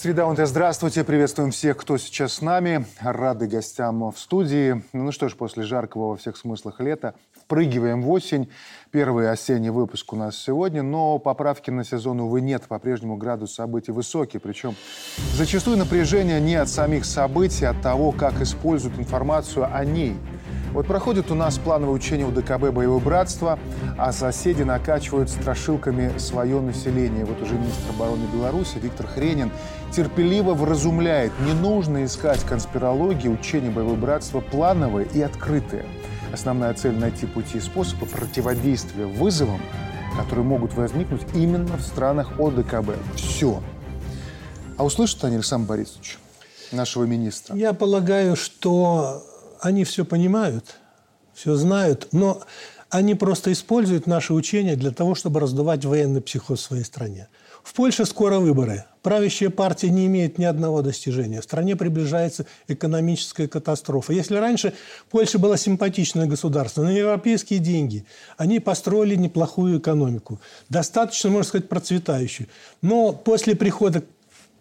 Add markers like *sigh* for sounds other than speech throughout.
Среда УНТ, здравствуйте, приветствуем всех, кто сейчас с нами, рады гостям в студии. Ну что ж, после жаркого во всех смыслах лета впрыгиваем в осень. Первый осенний выпуск у нас сегодня, но поправки на сезон, увы, нет. По-прежнему градус событий высокий, причем зачастую напряжение не от самих событий, а от того, как используют информацию о ней – вот проходит у нас плановое учение у ДКБ «Боевое братство», а соседи накачивают страшилками свое население. Вот уже министр обороны Беларуси Виктор Хренин терпеливо вразумляет, не нужно искать конспирологии, учения «Боевое братство» плановые и открытые. Основная цель – найти пути и способы противодействия вызовам, которые могут возникнуть именно в странах ОДКБ. Все. А услышат они Александр Борисович, нашего министра? Я полагаю, что они все понимают, все знают, но они просто используют наши учения для того, чтобы раздувать военный психоз в своей стране. В Польше скоро выборы. Правящая партия не имеет ни одного достижения. В стране приближается экономическая катастрофа. Если раньше Польша была симпатичное государство, на европейские деньги, они построили неплохую экономику. Достаточно, можно сказать, процветающую. Но после прихода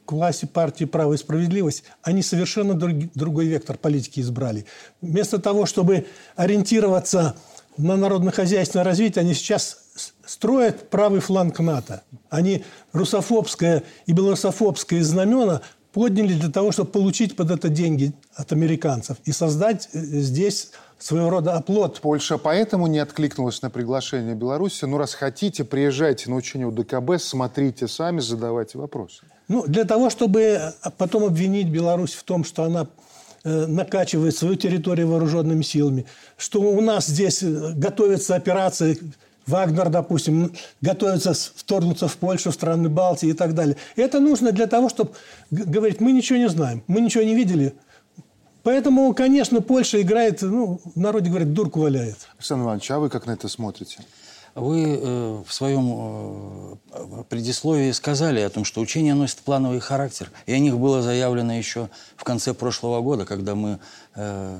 к власти партии «Право и справедливость», они совершенно друг, другой вектор политики избрали. Вместо того, чтобы ориентироваться на народно-хозяйственное развитие, они сейчас строят правый фланг НАТО. Они русофобское и белорусофобское знамена подняли для того, чтобы получить под это деньги от американцев и создать э, здесь своего рода оплот. Польша поэтому не откликнулась на приглашение Беларуси. Ну, раз хотите, приезжайте на учение у ДКБ, смотрите сами, задавайте вопросы. Ну, для того, чтобы потом обвинить Беларусь в том, что она э, накачивает свою территорию вооруженными силами, что у нас здесь э, готовится операция Вагнер, допустим, готовится вторгнуться в Польшу, в страны Балтии и так далее. Это нужно для того, чтобы говорить, мы ничего не знаем, мы ничего не видели, Поэтому, конечно, Польша играет, ну, в народе говорят, дурку валяет. Александр Иванович, а вы как на это смотрите? Вы э, в своем э, предисловии сказали о том, что учение носит плановый характер. И о них было заявлено еще в конце прошлого года, когда мы э, э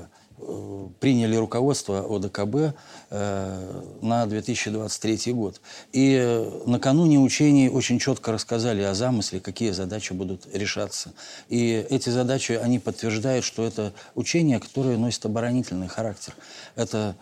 приняли руководство ОДКБ э, на 2023 год. И э, накануне учений очень четко рассказали о замысле, какие задачи будут решаться. И эти задачи, они подтверждают, что это учение, которое носит оборонительный характер. Это Э,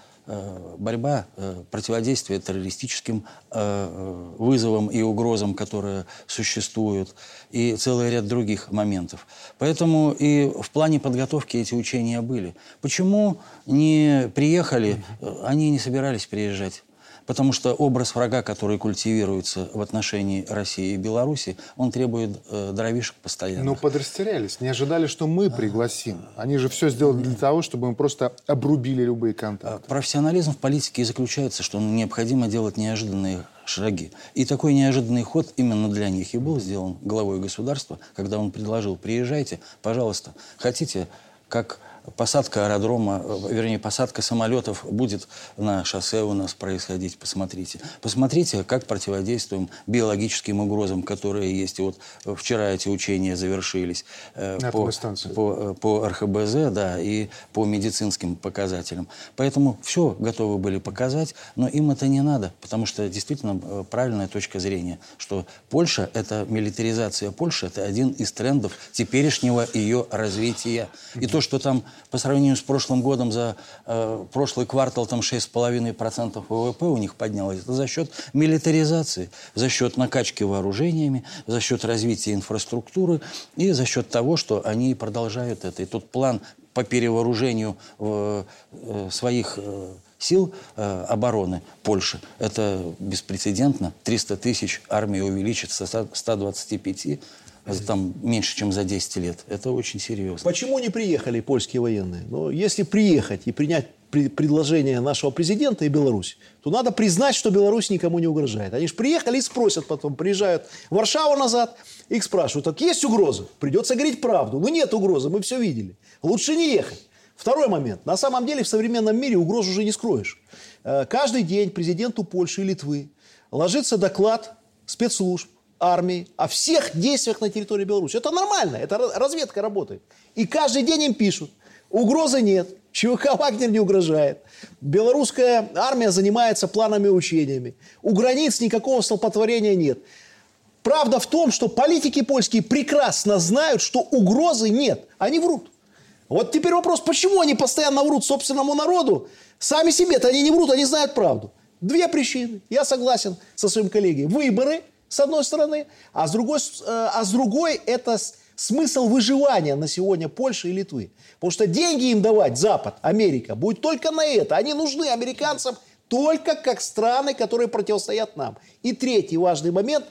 борьба, э, противодействие террористическим э, вызовам и угрозам, которые существуют, и целый ряд других моментов. Поэтому и в плане подготовки эти учения были. Почему не приехали? Они не собирались приезжать. Потому что образ врага, который культивируется в отношении России и Беларуси, он требует э, дровишек постоянно. Ну, подрастерялись. Не ожидали, что мы пригласим. Они же все сделали для того, чтобы мы просто обрубили любые контакты. А, профессионализм в политике и заключается, что необходимо делать неожиданные шаги. И такой неожиданный ход именно для них и был сделан главой государства, когда он предложил, приезжайте, пожалуйста, хотите, как посадка аэродрома, э, вернее, посадка самолетов будет на шоссе у нас происходить. Посмотрите. Посмотрите, как противодействуем биологическим угрозам, которые есть. И вот вчера эти учения завершились э, по, по, э, по РХБЗ, да, и по медицинским показателям. Поэтому все готовы были показать, но им это не надо, потому что действительно правильная точка зрения, что Польша, это милитаризация Польши, это один из трендов теперешнего ее развития. И то, что там по сравнению с прошлым годом за э, прошлый квартал там 6,5% ВВП у них поднялось. Это за счет милитаризации, за счет накачки вооружениями, за счет развития инфраструктуры и за счет того, что они продолжают это. И тут план по перевооружению э, э, своих э, сил э, обороны Польши. Это беспрецедентно. 300 тысяч армии увеличится с 125 там меньше, чем за 10 лет. Это очень серьезно. Почему не приехали польские военные? Ну, если приехать и принять предложение нашего президента и Беларусь, то надо признать, что Беларусь никому не угрожает. Они же приехали и спросят потом, приезжают в Варшаву назад, их спрашивают, так есть угроза? Придется говорить правду. Ну нет угрозы, мы все видели. Лучше не ехать. Второй момент. На самом деле в современном мире угроз уже не скроешь. Э, каждый день президенту Польши и Литвы ложится доклад спецслужб армии, о всех действиях на территории Беларуси. Это нормально, это разведка работает. И каждый день им пишут, угрозы нет, *laughs* ЧВК Вагнер не угрожает. Белорусская армия занимается планами и учениями. У границ никакого столпотворения нет. Правда в том, что политики польские прекрасно знают, что угрозы нет. Они врут. Вот теперь вопрос, почему они постоянно врут собственному народу? Сами себе-то они не врут, они знают правду. Две причины. Я согласен со своим коллегой. Выборы, с одной стороны, а с другой, э, а с другой это смысл выживания на сегодня Польши и Литвы. Потому что деньги им давать Запад, Америка, будет только на это. Они нужны американцам только как страны, которые противостоят нам. И третий важный момент.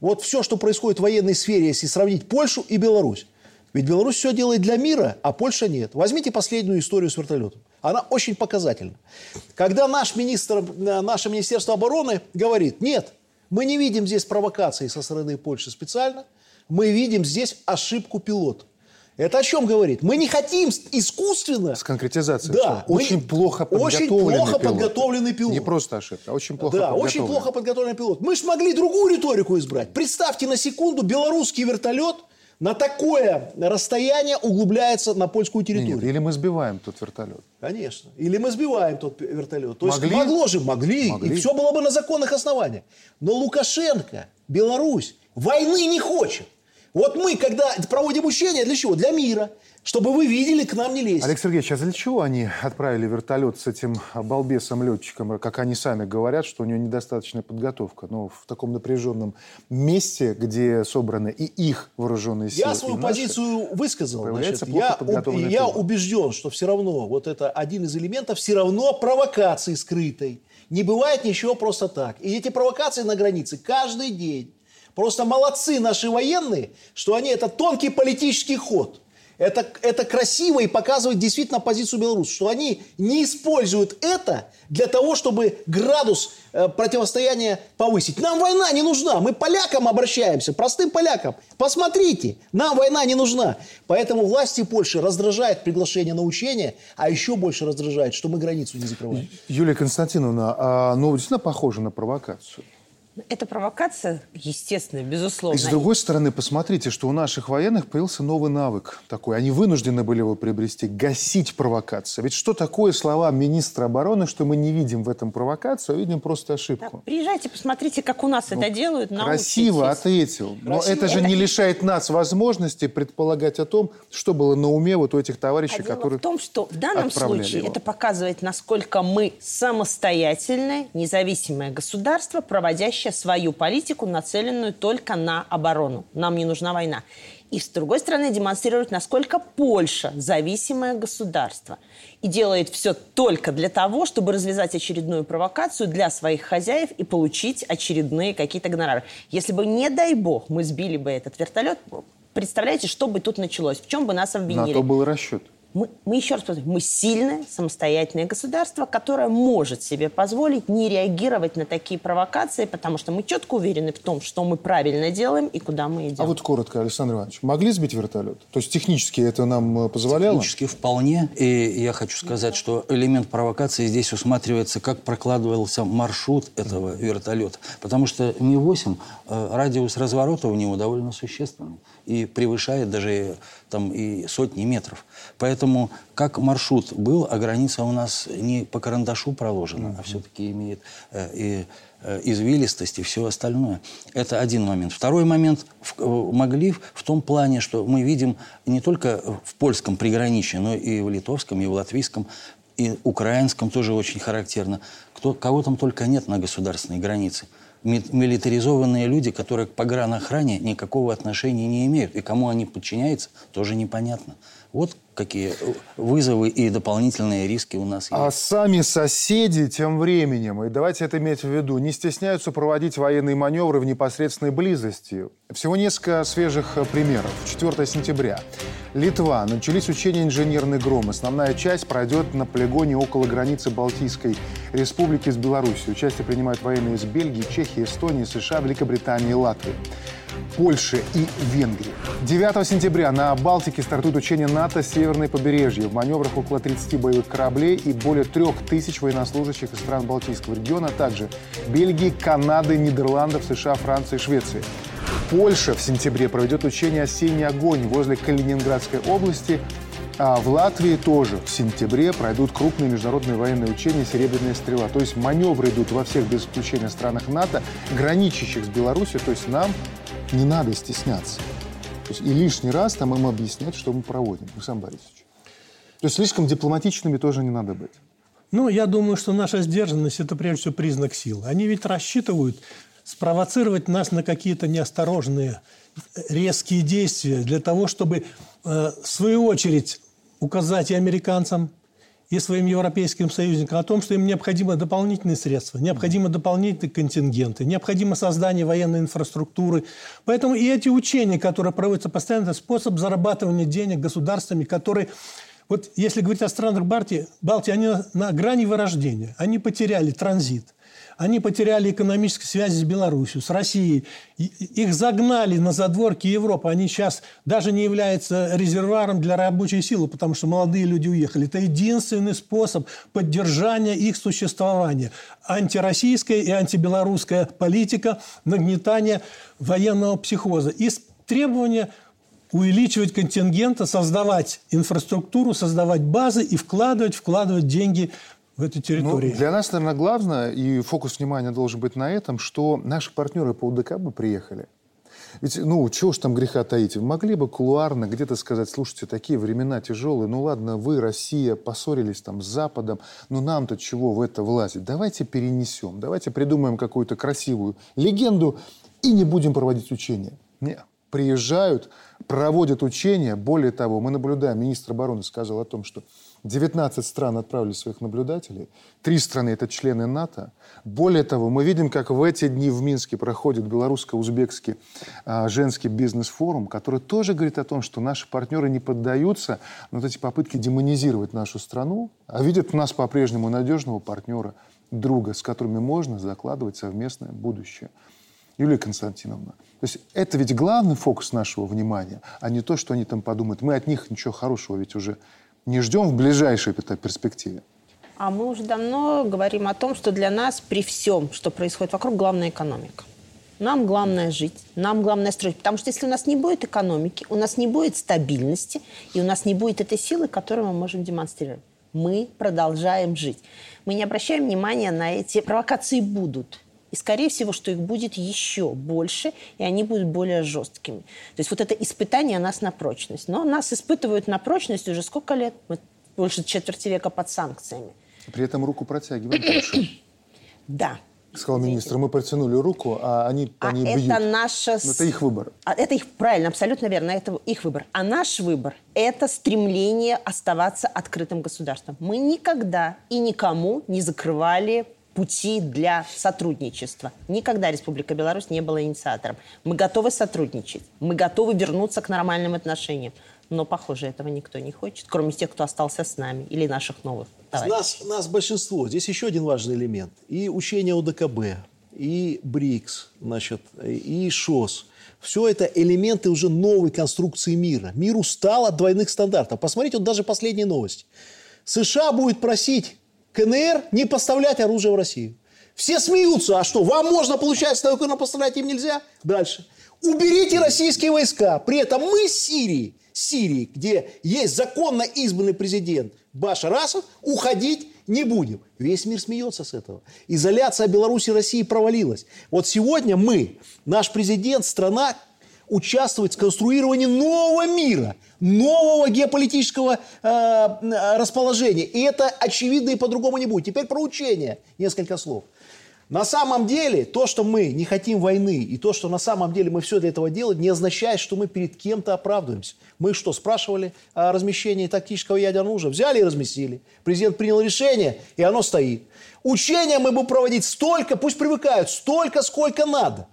Вот все, что происходит в военной сфере, если сравнить Польшу и Беларусь. Ведь Беларусь все делает для мира, а Польша нет. Возьмите последнюю историю с вертолетом. Она очень показательна. Когда наш министр, э, наше Министерство обороны говорит, нет, мы не видим здесь провокации со стороны Польши специально, мы видим здесь ошибку пилота. Это о чем говорит? Мы не хотим искусственно... С конкретизацией. Да. Очень мы... плохо подготовленный Очень плохо пилот. подготовленный пилот. Не просто ошибка, а очень плохо Да, подготовленный. очень плохо подготовленный пилот. Мы же могли другую риторику избрать. Представьте на секунду белорусский вертолет на такое расстояние углубляется на польскую территорию. Нет, или мы сбиваем тот вертолет. Конечно. Или мы сбиваем тот вертолет. То могли? есть могло же, могли, могли. И все было бы на законных основаниях. Но Лукашенко, Беларусь, войны не хочет. Вот мы, когда проводим учения, для чего? Для мира. Чтобы вы видели, к нам не лезть. Олег Сергеевич, а для чего они отправили вертолет с этим балбесом-летчиком, как они сами говорят, что у него недостаточная подготовка, но в таком напряженном месте, где собраны и их вооруженные силы, Я свою и наши, позицию высказал. Значит, я, подготовленный я убежден, что все равно вот это один из элементов все равно провокации скрытой. Не бывает ничего просто так. И эти провокации на границе каждый день. Просто молодцы наши военные, что они это тонкий политический ход. Это, это красиво и показывает действительно позицию Беларуси, что они не используют это для того, чтобы градус э, противостояния повысить. Нам война не нужна, мы полякам обращаемся, простым полякам. Посмотрите, нам война не нужна. Поэтому власти Польши раздражает приглашение на учение, а еще больше раздражает, что мы границу не закрываем. Юлия Константиновна, а, ну, действительно похоже на провокацию. Это провокация, естественно, безусловно. И с другой стороны, посмотрите, что у наших военных появился новый навык такой. Они вынуждены были его приобрести. Гасить провокацию. Ведь что такое слова министра обороны, что мы не видим в этом провокацию, а видим просто ошибку? приезжайте, посмотрите, как у нас это делают. Ну, Красиво научитесь. ответил. Но Красиво. это же не лишает нас возможности предполагать о том, что было на уме вот у этих товарищей, А которые... в том, что в данном случае его. это показывает, насколько мы самостоятельное, независимое государство, проводящее свою политику, нацеленную только на оборону. Нам не нужна война. И, с другой стороны, демонстрирует, насколько Польша зависимое государство. И делает все только для того, чтобы развязать очередную провокацию для своих хозяев и получить очередные какие-то гонорары. Если бы, не дай бог, мы сбили бы этот вертолет, представляете, что бы тут началось? В чем бы нас На обвинили? то был расчет. Мы, мы еще раз повторяю, мы сильное, самостоятельное государство, которое может себе позволить не реагировать на такие провокации, потому что мы четко уверены в том, что мы правильно делаем и куда мы идем. А вот коротко, Александр Иванович, могли сбить вертолет? То есть технически это нам э, позволяло? Технически вполне. И я хочу сказать, что элемент провокации здесь усматривается, как прокладывался маршрут этого вертолета. Потому что Ми-8, э, радиус разворота у него довольно существенный. И превышает даже э, там и сотни метров. Поэтому как маршрут был, а граница у нас не по карандашу проложена, а все-таки имеет э, и э, извилистость и все остальное. Это один момент. Второй момент в- э, могли в- в том плане, что мы видим не только в польском приграничье, но и в литовском, и в латвийском, и украинском тоже очень характерно. Кто, кого там только нет на государственной границе. Ми- Милитаризованные люди, которые к погранохране никакого отношения не имеют. И кому они подчиняются, тоже непонятно. Вот какие вызовы и дополнительные риски у нас есть. А сами соседи тем временем, и давайте это иметь в виду, не стесняются проводить военные маневры в непосредственной близости. Всего несколько свежих э, примеров. 4 сентября. Литва. Начались учения «Инженерный гром». Основная часть пройдет на полигоне около границы Балтийской республики с Беларусью. Участие принимают военные из Бельгии, Чехии, Эстонии, США, Великобритании и Латвии. Польши и Венгрии. 9 сентября на Балтике стартует учение НАТО «Северное побережье». В маневрах около 30 боевых кораблей и более 3000 военнослужащих из стран Балтийского региона, а также Бельгии, Канады, Нидерландов, США, Франции и Швеции. Польша в сентябре проведет учение «Осенний огонь» возле Калининградской области, а в Латвии тоже в сентябре пройдут крупные международные военные учения «Серебряная стрела». То есть маневры идут во всех без исключения странах НАТО, граничащих с Беларусью, то есть нам не надо стесняться. То есть и лишний раз там им объяснять, что мы проводим, Александр Борисович. То есть слишком дипломатичными тоже не надо быть. Ну, я думаю, что наша сдержанность – это прежде всего признак силы. Они ведь рассчитывают спровоцировать нас на какие-то неосторожные, резкие действия для того, чтобы, э, в свою очередь, указать и американцам, и своим европейским союзникам о том, что им необходимы дополнительные средства, необходимы дополнительные контингенты, необходимо создание военной инфраструктуры. Поэтому и эти учения, которые проводятся постоянно, это способ зарабатывания денег государствами, которые вот если говорить о странах Балтии, Балтии они на грани вырождения. Они потеряли транзит. Они потеряли экономические связи с Беларусью, с Россией. Их загнали на задворки Европы. Они сейчас даже не являются резервуаром для рабочей силы, потому что молодые люди уехали. Это единственный способ поддержания их существования. Антироссийская и антибелорусская политика нагнетания военного психоза. И требования увеличивать контингенты, создавать инфраструктуру, создавать базы и вкладывать, вкладывать деньги в эту территорию. Ну, для нас, наверное, главное, и фокус внимания должен быть на этом, что наши партнеры по УДКБ приехали. Ведь, ну, чего ж там греха таить? Могли бы кулуарно где-то сказать, слушайте, такие времена тяжелые, ну ладно, вы, Россия, поссорились там с Западом, но нам-то чего в это влазить? Давайте перенесем, давайте придумаем какую-то красивую легенду и не будем проводить учения. Нет приезжают, проводят учения. Более того, мы наблюдаем, министр обороны сказал о том, что 19 стран отправили своих наблюдателей, три страны – это члены НАТО. Более того, мы видим, как в эти дни в Минске проходит белорусско-узбекский а, женский бизнес-форум, который тоже говорит о том, что наши партнеры не поддаются на вот эти попытки демонизировать нашу страну, а видят в нас по-прежнему надежного партнера, друга, с которыми можно закладывать совместное будущее. Юлия Константиновна, то есть это ведь главный фокус нашего внимания, а не то, что они там подумают. Мы от них ничего хорошего ведь уже не ждем в ближайшей перспективе. А мы уже давно говорим о том, что для нас при всем, что происходит вокруг, главная экономика. Нам главное жить, нам главное строить. Потому что если у нас не будет экономики, у нас не будет стабильности, и у нас не будет этой силы, которую мы можем демонстрировать. Мы продолжаем жить. Мы не обращаем внимания на эти провокации будут. И, скорее всего, что их будет еще больше, и они будут более жесткими. То есть вот это испытание нас на прочность. Но нас испытывают на прочность уже сколько лет? Мы больше четверти века под санкциями. При этом руку протягиваем *coughs* Да. Сказал министр, мы протянули руку, а они а они это бьют. наша... Но это их выбор. А это их, правильно, абсолютно верно, это их выбор. А наш выбор – это стремление оставаться открытым государством. Мы никогда и никому не закрывали пути для сотрудничества. Никогда Республика Беларусь не была инициатором. Мы готовы сотрудничать, мы готовы вернуться к нормальным отношениям. Но, похоже, этого никто не хочет, кроме тех, кто остался с нами или наших новых товарищей. Нас, нас большинство. Здесь еще один важный элемент. И учение ОДКБ, и БРИКС, значит, и ШОС. Все это элементы уже новой конструкции мира. Мир устал от двойных стандартов. Посмотрите, вот даже последние новости. США будет просить КНР не поставлять оружие в Россию. Все смеются. А что, вам можно, получается, только но поставлять им нельзя? Дальше. Уберите российские войска. При этом мы с Сирии, Сирии, где есть законно избранный президент Башар Асад, уходить не будем. Весь мир смеется с этого. Изоляция Беларуси и России провалилась. Вот сегодня мы, наш президент, страна, участвовать в конструировании нового мира, нового геополитического э, расположения. И это очевидно и по-другому не будет. Теперь про учение несколько слов. На самом деле, то, что мы не хотим войны, и то, что на самом деле мы все для этого делаем, не означает, что мы перед кем-то оправдываемся. Мы что, спрашивали о размещении тактического ядерного оружия? Взяли и разместили. Президент принял решение, и оно стоит. Учения мы будем проводить столько, пусть привыкают, столько, сколько надо.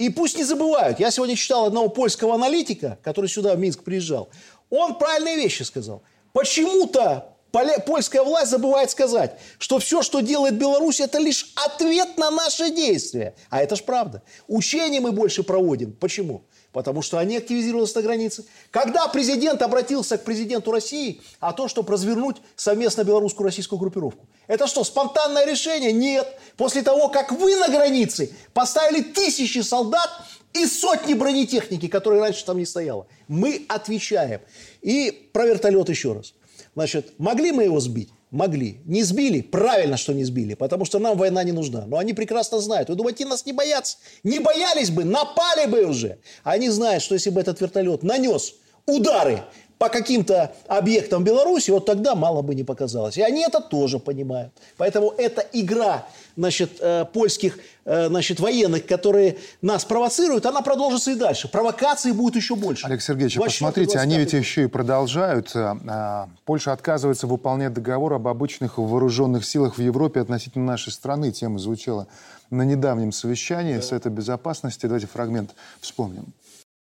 И пусть не забывают, я сегодня читал одного польского аналитика, который сюда в Минск приезжал, он правильные вещи сказал. Почему-то польская власть забывает сказать, что все, что делает Беларусь, это лишь ответ на наши действия. А это ж правда. Учения мы больше проводим. Почему? Потому что они активизировались на границе. Когда президент обратился к президенту России о том, чтобы развернуть совместно белорусскую-российскую группировку. Это что, спонтанное решение? Нет. После того, как вы на границе поставили тысячи солдат и сотни бронетехники, которые раньше там не стояло. Мы отвечаем. И про вертолет еще раз. Значит, могли мы его сбить? Могли. Не сбили? Правильно, что не сбили, потому что нам война не нужна. Но они прекрасно знают. Вы думаете, нас не боятся? Не боялись бы, напали бы уже. Они знают, что если бы этот вертолет нанес удары по каким-то объектам Беларуси, вот тогда мало бы не показалось. И они это тоже понимают. Поэтому эта игра значит, э, польских э, значит, военных, которые нас провоцируют, она продолжится и дальше. Провокации будет еще больше. Олег Сергеевич, посмотрите, они ведь еще и продолжают. А, Польша отказывается выполнять договор об обычных вооруженных силах в Европе относительно нашей страны. Тема звучала на недавнем совещании да. Совета Безопасности. Давайте фрагмент вспомним.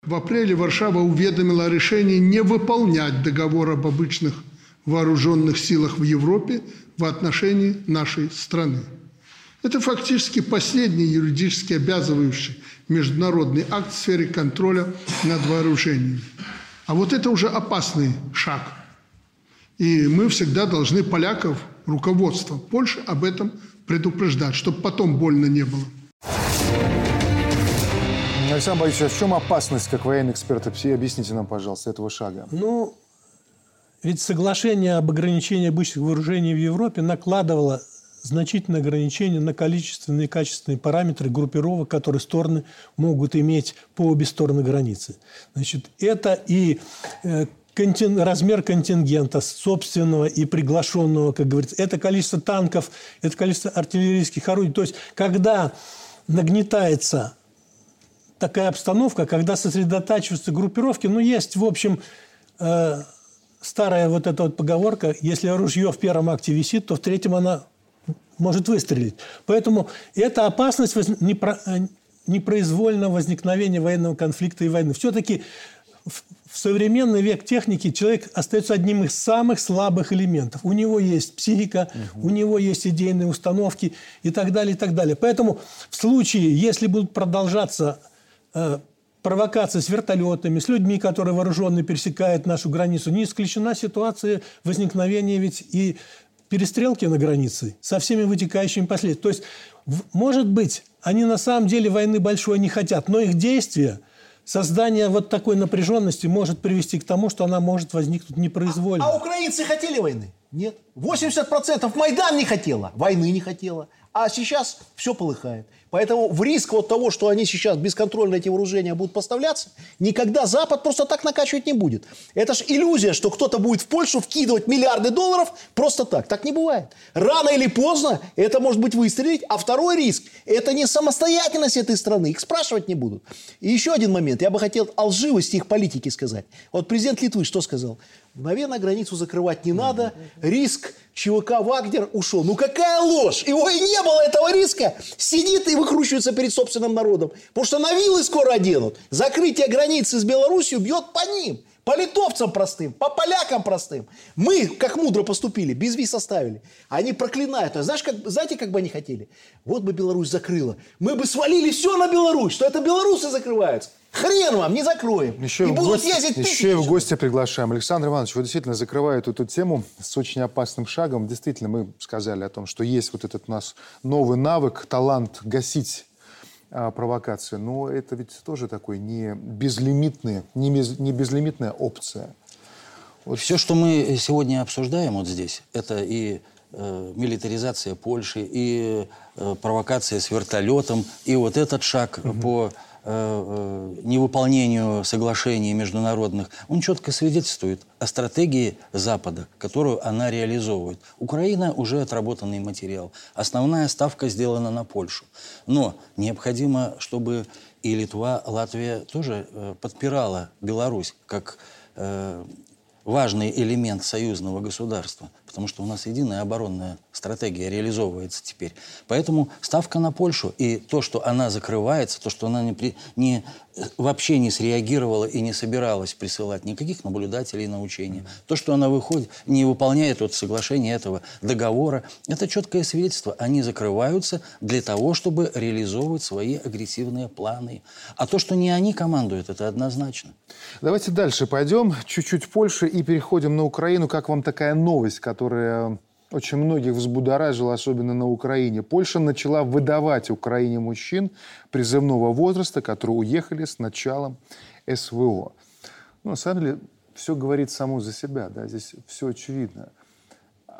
В апреле Варшава уведомила о решении не выполнять договор об обычных вооруженных силах в Европе в отношении нашей страны. Это фактически последний юридически обязывающий международный акт в сфере контроля над вооружениями. А вот это уже опасный шаг. И мы всегда должны поляков, руководство Польши об этом предупреждать, чтобы потом больно не было. Александр Борисович, а в чем опасность, как военный эксперт? Объясните нам, пожалуйста, этого шага. Ну, ведь соглашение об ограничении обычных вооружений в Европе накладывало значительное ограничение на количественные и качественные параметры группировок, которые стороны могут иметь по обе стороны границы. Значит, это и э, контин, размер контингента собственного и приглашенного, как говорится, это количество танков, это количество артиллерийских орудий. То есть, когда нагнетается такая обстановка, когда сосредотачиваются группировки, ну, есть, в общем, э, старая вот эта вот поговорка, если ружье в первом акте висит, то в третьем она может выстрелить. Поэтому эта опасность непро... Э, непроизвольного возникновения военного конфликта и войны. Все-таки в современный век техники человек остается одним из самых слабых элементов. У него есть психика, угу. у него есть идейные установки и так далее, и так далее. Поэтому в случае, если будут продолжаться э, провокации с вертолетами, с людьми, которые вооруженные пересекают нашу границу, не исключена ситуация возникновения ведь и перестрелки на границе со всеми вытекающими последствиями. То есть, может быть, они на самом деле войны большой не хотят, но их действия, создание вот такой напряженности может привести к тому, что она может возникнуть непроизвольно. А, а украинцы хотели войны? Нет. 80% Майдан не хотела, войны не хотела. А сейчас все полыхает. Поэтому в риск вот того, что они сейчас бесконтрольно эти вооружения будут поставляться, никогда Запад просто так накачивать не будет. Это ж иллюзия, что кто-то будет в Польшу вкидывать миллиарды долларов просто так. Так не бывает. Рано или поздно это может быть выстрелить. А второй риск – это не самостоятельность этой страны. Их спрашивать не будут. И еще один момент. Я бы хотел о лживости их политики сказать. Вот президент Литвы что сказал? Мгновенно границу закрывать не надо. Риск ЧВК «Вагнер» ушел. Ну какая ложь! Его и не было этого риска. Сидит и выкручивается перед собственным народом. Потому что на вилы скоро оденут. Закрытие границы с Беларусью бьет по ним. По литовцам простым, по полякам простым. Мы, как мудро поступили, без виз оставили. Они проклинают. А знаешь, как, знаете, как бы они хотели? Вот бы Беларусь закрыла. Мы бы свалили все на Беларусь, что это белорусы закрываются. Хрен вам, не закроем. Еще и, будут гости, ездить Еще и в гости приглашаем. Александр Иванович, вы действительно закрываете эту тему с очень опасным шагом. Действительно, мы сказали о том, что есть вот этот у нас новый навык, талант гасить провокации. Но это ведь тоже такой не безлимитная, не, без, не безлимитная опция. Вот. Все, что мы сегодня обсуждаем вот здесь, это и э, милитаризация Польши, и э, провокация с вертолетом, и вот этот шаг угу. по невыполнению соглашений международных, он четко свидетельствует о стратегии Запада, которую она реализовывает. Украина уже отработанный материал. Основная ставка сделана на Польшу. Но необходимо, чтобы и Литва, Латвия тоже э, подпирала Беларусь как важный элемент союзного государства, потому что у нас единая оборонная стратегия реализовывается теперь. Поэтому ставка на Польшу и то, что она закрывается, то, что она не, при, не, вообще не среагировала и не собиралась присылать никаких наблюдателей на учения, то, что она выходит, не выполняет вот соглашение этого договора, это четкое свидетельство. Они закрываются для того, чтобы реализовывать свои агрессивные планы. А то, что не они командуют, это однозначно. Давайте дальше пойдем. Чуть-чуть Польше и переходим на Украину. Как вам такая новость, которая очень многих взбудоражило, особенно на Украине. Польша начала выдавать Украине мужчин призывного возраста, которые уехали с началом СВО. Ну, на самом деле, все говорит само за себя, да, здесь все очевидно.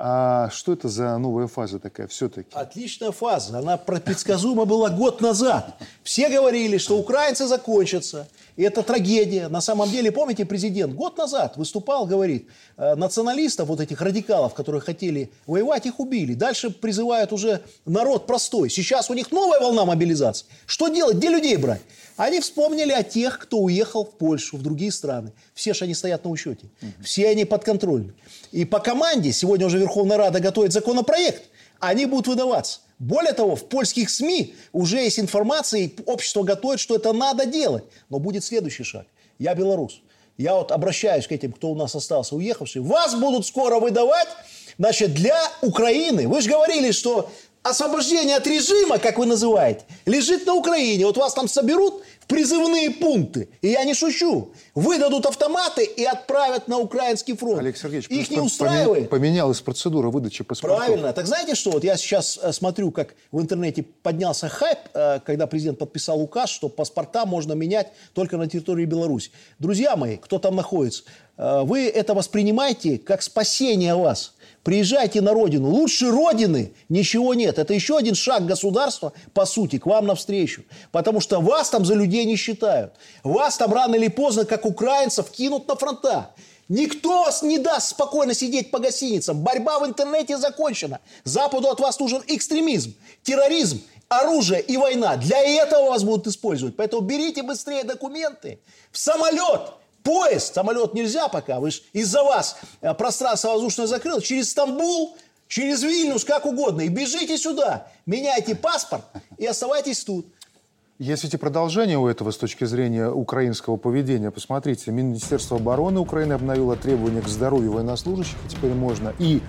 А что это за новая фаза такая все-таки? Отличная фаза. Она предсказуема была год назад. Все говорили, что украинцы закончатся. И это трагедия. На самом деле, помните, президент год назад выступал, говорит, э, националистов, вот этих радикалов, которые хотели воевать, их убили. Дальше призывают уже народ простой. Сейчас у них новая волна мобилизации. Что делать? Где людей брать? Они вспомнили о тех, кто уехал в Польшу, в другие страны. Все же они стоят на учете. Все они подконтрольны. И по команде, сегодня уже Верховная Рада готовит законопроект, они будут выдаваться. Более того, в польских СМИ уже есть информация, и общество готовит, что это надо делать. Но будет следующий шаг. Я белорус. Я вот обращаюсь к этим, кто у нас остался уехавший. Вас будут скоро выдавать, значит, для Украины. Вы же говорили, что освобождение от режима, как вы называете, лежит на Украине. Вот вас там соберут призывные пункты. И я не шучу. Выдадут автоматы и отправят на украинский фронт. Олег Сергеевич, Их не устраивает. Поменялась процедура выдачи паспортов. Правильно. Так знаете что? Вот я сейчас э, смотрю, как в интернете поднялся хайп, э, когда президент подписал указ, что паспорта можно менять только на территории Беларуси. Друзья мои, кто там находится, э, вы это воспринимаете как спасение вас. Приезжайте на родину. Лучше родины ничего нет. Это еще один шаг государства, по сути, к вам навстречу. Потому что вас там за людей не считают. Вас там рано или поздно, как украинцев, кинут на фронта. Никто вас не даст спокойно сидеть по гостиницам. Борьба в интернете закончена. Западу от вас нужен экстремизм, терроризм, оружие и война. Для этого вас будут использовать. Поэтому берите быстрее документы в самолет, поезд. Самолет нельзя пока. Вы из-за вас э, пространство воздушное закрылось. Через Стамбул, через Вильнюс, как угодно. И бежите сюда. Меняйте паспорт и оставайтесь тут. Есть ведь и продолжение у этого с точки зрения украинского поведения. Посмотрите, Министерство обороны Украины обновило требования к здоровью военнослужащих, и теперь можно и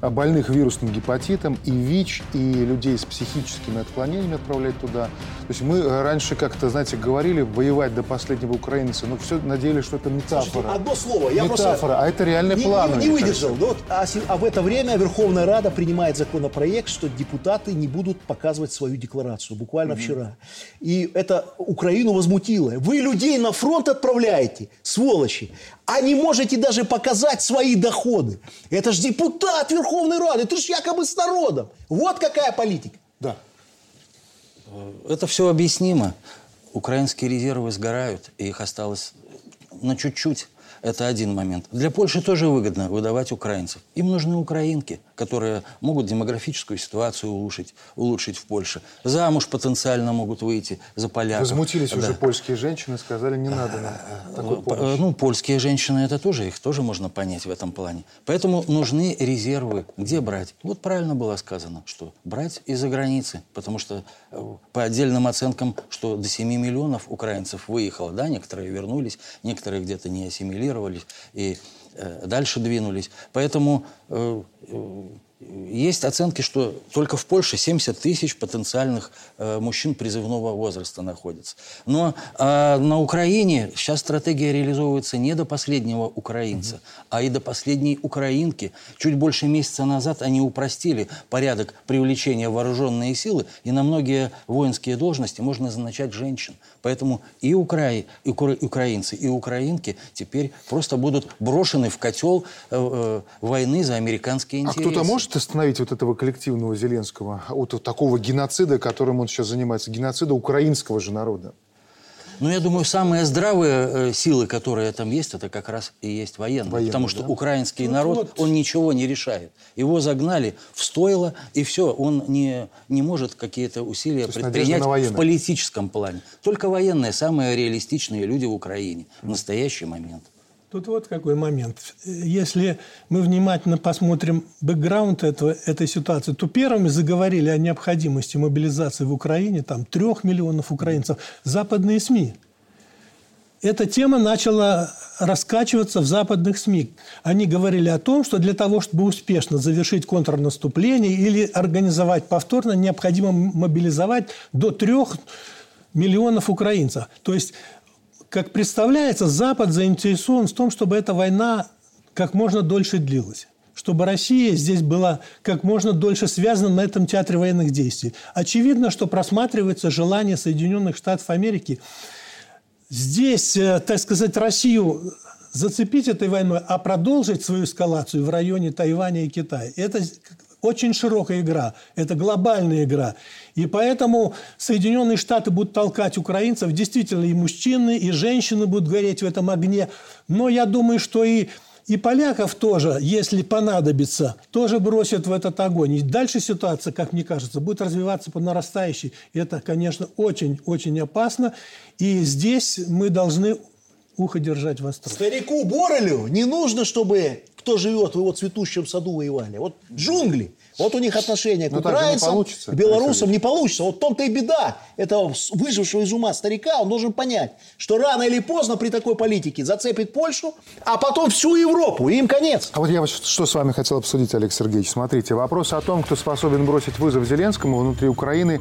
больных вирусным гепатитом, и ВИЧ, и людей с психическими отклонениями отправлять туда. То есть мы э, раньше как-то, знаете, говорили воевать до последнего украинца, но все надеялись, что это метафора. Слушайте, одно слово. Я Метафора, просто а это реальный не, план. Не, не выдержал. Ну вот, а, а в это время Верховная Рада принимает законопроект, что депутаты не будут показывать свою декларацию. Буквально вчера. И это Украину возмутило. Вы людей на фронт отправляете, сволочи, а не можете даже показать свои доходы. Это же депутат Верховной Рады, ты же якобы с народом. Вот какая политика. Да. Это все объяснимо. Украинские резервы сгорают, и их осталось на чуть-чуть. Это один момент. Для Польши тоже выгодно выдавать украинцев. Им нужны украинки, которые могут демографическую ситуацию улучшить, улучшить в Польше. Замуж потенциально могут выйти за поляков. Возмутились Да. уже польские женщины, сказали, не надо нам такой Э, помощи. Ну, польские женщины, это тоже, их тоже можно понять в этом плане. Поэтому нужны резервы. Где брать? Вот правильно было сказано, что брать из-за границы. Потому что э, по отдельным оценкам, что до 7 миллионов украинцев выехало. Да, некоторые вернулись, некоторые где-то не ассимилировались и э, дальше двинулись. Поэтому э, э, есть оценки, что только в Польше 70 тысяч потенциальных э, мужчин призывного возраста находится. Но э, на Украине сейчас стратегия реализовывается не до последнего украинца, а и до последней украинки. Чуть больше месяца назад они упростили порядок привлечения вооруженные силы, и на многие воинские должности можно назначать женщин. Поэтому и, украи, и укра- украинцы, и украинки теперь просто будут брошены в котел э, э, войны за американские А интересы. кто-то может остановить вот этого коллективного Зеленского от такого геноцида, которым он сейчас занимается, геноцида украинского же народа? Ну, я думаю, самые здравые э, силы, которые там есть, это как раз и есть военные. Военные, потому что да? украинский народ, он ничего не решает. Его загнали в стойло, и все. Он не, не может какие-то усилия То предпринять в политическом плане. Только военные самые реалистичные люди в Украине в настоящий момент. Тут вот какой момент. Если мы внимательно посмотрим бэкграунд этого, этой ситуации, то первыми заговорили о необходимости мобилизации в Украине там трех миллионов украинцев западные СМИ. Эта тема начала раскачиваться в западных СМИ. Они говорили о том, что для того, чтобы успешно завершить контрнаступление или организовать повторно, необходимо мобилизовать до трех миллионов украинцев. То есть как представляется, Запад заинтересован в том, чтобы эта война как можно дольше длилась. Чтобы Россия здесь была как можно дольше связана на этом театре военных действий. Очевидно, что просматривается желание Соединенных Штатов Америки здесь, э, так сказать, Россию зацепить этой войной, а продолжить свою эскалацию в районе Тайваня и Китая. Это очень широкая игра, это глобальная игра. И поэтому Соединенные Штаты будут толкать украинцев. Действительно, и мужчины, и женщины будут гореть в этом огне. Но я думаю, что и и поляков тоже, если понадобится, тоже бросят в этот огонь. И дальше ситуация, как мне кажется, будет развиваться по нарастающей. И это, конечно, очень-очень опасно. И здесь мы должны ухо держать востро. Старику Борелю не нужно, чтобы кто живет в его цветущем саду воевали. Вот джунгли. Вот у них отношение к Но украинцам, получится, к белорусам не получится. Вот в том-то и беда этого выжившего из ума старика. Он должен понять, что рано или поздно при такой политике зацепит Польшу, а потом всю Европу, и им конец. А вот я что с вами хотел обсудить, Олег Сергеевич. Смотрите, вопрос о том, кто способен бросить вызов Зеленскому внутри Украины,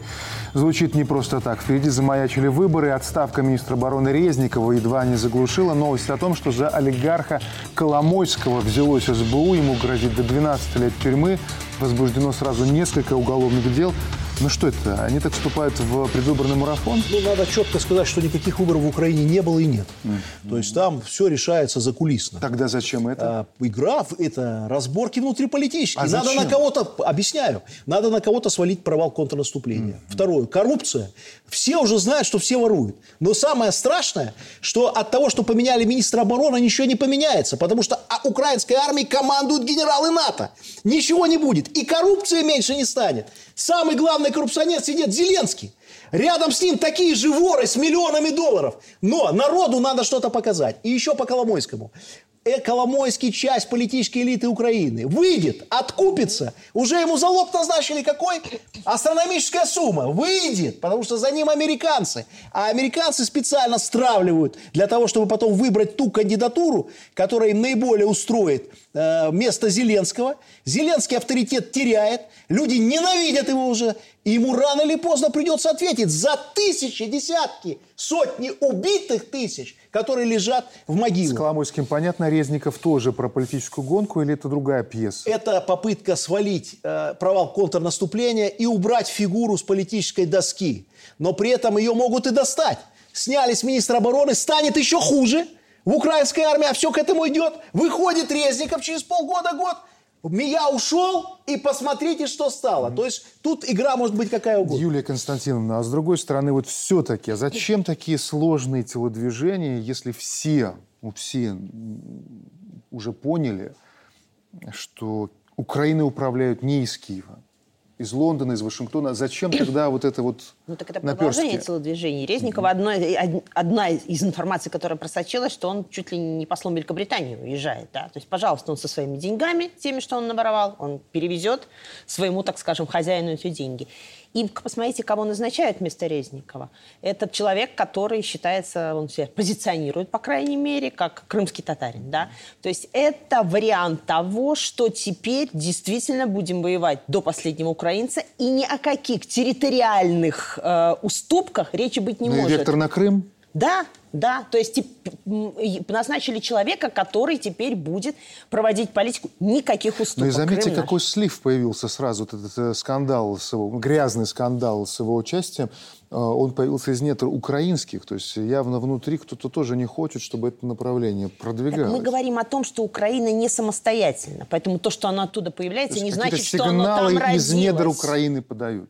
звучит не просто так. Впереди замаячили выборы, отставка министра обороны Резникова едва не заглушила новость о том, что за олигарха Коломойского взялось СБУ, ему грозит до 12 лет тюрьмы возбуждено сразу несколько уголовных дел. Ну что это? Они так вступают в предвыборный марафон? Ну, надо четко сказать, что никаких выборов в Украине не было и нет. Mm. То есть там все решается закулисно. Тогда зачем это? А, игра – это разборки внутриполитические. А надо на кого-то, объясняю, надо на кого-то свалить провал контрнаступления. Mm. Второе – коррупция. Все уже знают, что все воруют. Но самое страшное, что от того, что поменяли министра обороны, ничего не поменяется. Потому что а, украинской армией командуют генералы НАТО. Ничего не будет. И коррупции меньше не станет. Самый главный коррупционер сидит Зеленский. Рядом с ним такие же воры с миллионами долларов. Но народу надо что-то показать. И еще по Коломойскому. Коломойский часть политической элиты Украины. Выйдет, откупится. Уже ему залог назначили какой? Астрономическая сумма. Выйдет, потому что за ним американцы. А американцы специально стравливают для того, чтобы потом выбрать ту кандидатуру, которая им наиболее устроит э, место Зеленского. Зеленский авторитет теряет. Люди ненавидят его уже. И ему рано или поздно придется ответить за тысячи, десятки, сотни убитых тысяч, которые лежат в могилах. С Коломойским понятно, Резников тоже про политическую гонку или это другая пьеса? Это попытка свалить э, провал контрнаступления и убрать фигуру с политической доски. Но при этом ее могут и достать. Сняли с министра обороны, станет еще хуже. В украинской армии, а все к этому идет. Выходит Резников через полгода-год – я ушел, и посмотрите, что стало. То есть тут игра может быть какая угодно. Юлия Константиновна, а с другой стороны, вот все-таки, а зачем такие сложные телодвижения, если все, ну, все уже поняли, что Украиной управляют не из Киева, из Лондона, из Вашингтона. Зачем тогда вот это вот Ну так это продолжение телодвижений. Резникова одно, одна из информаций, которая просочилась, что он чуть ли не послом Великобритании уезжает. Да? То есть, пожалуйста, он со своими деньгами, теми, что он наворовал, он перевезет своему, так скажем, хозяину эти деньги. И посмотрите, кого назначают вместо Резникова. Это человек, который считается, он себя позиционирует, по крайней мере, как крымский татарин. Да? То есть это вариант того, что теперь действительно будем воевать до последнего украинца, и ни о каких территориальных э, уступках речи быть не ну, может. Вектор на Крым? Да, да, то есть назначили человека, который теперь будет проводить политику. Никаких уступок. Ну и заметьте, Крым какой наш. слив появился сразу, вот этот э, скандал, с его, грязный скандал с его участием. Э, он появился из недр украинских, то есть явно внутри кто-то тоже не хочет, чтобы это направление продвигалось. Так мы говорим о том, что Украина не самостоятельна, поэтому то, что она оттуда появляется, не значит, что оно там сигналы из недр. Украины подают.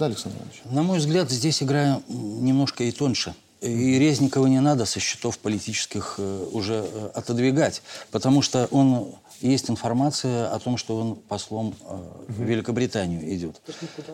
Да, Александр Иванович? На мой взгляд, здесь игра немножко и тоньше. И Резникова не надо со счетов политических э, уже э, отодвигать, потому что он есть информация о том, что он послом э, в Великобританию идет.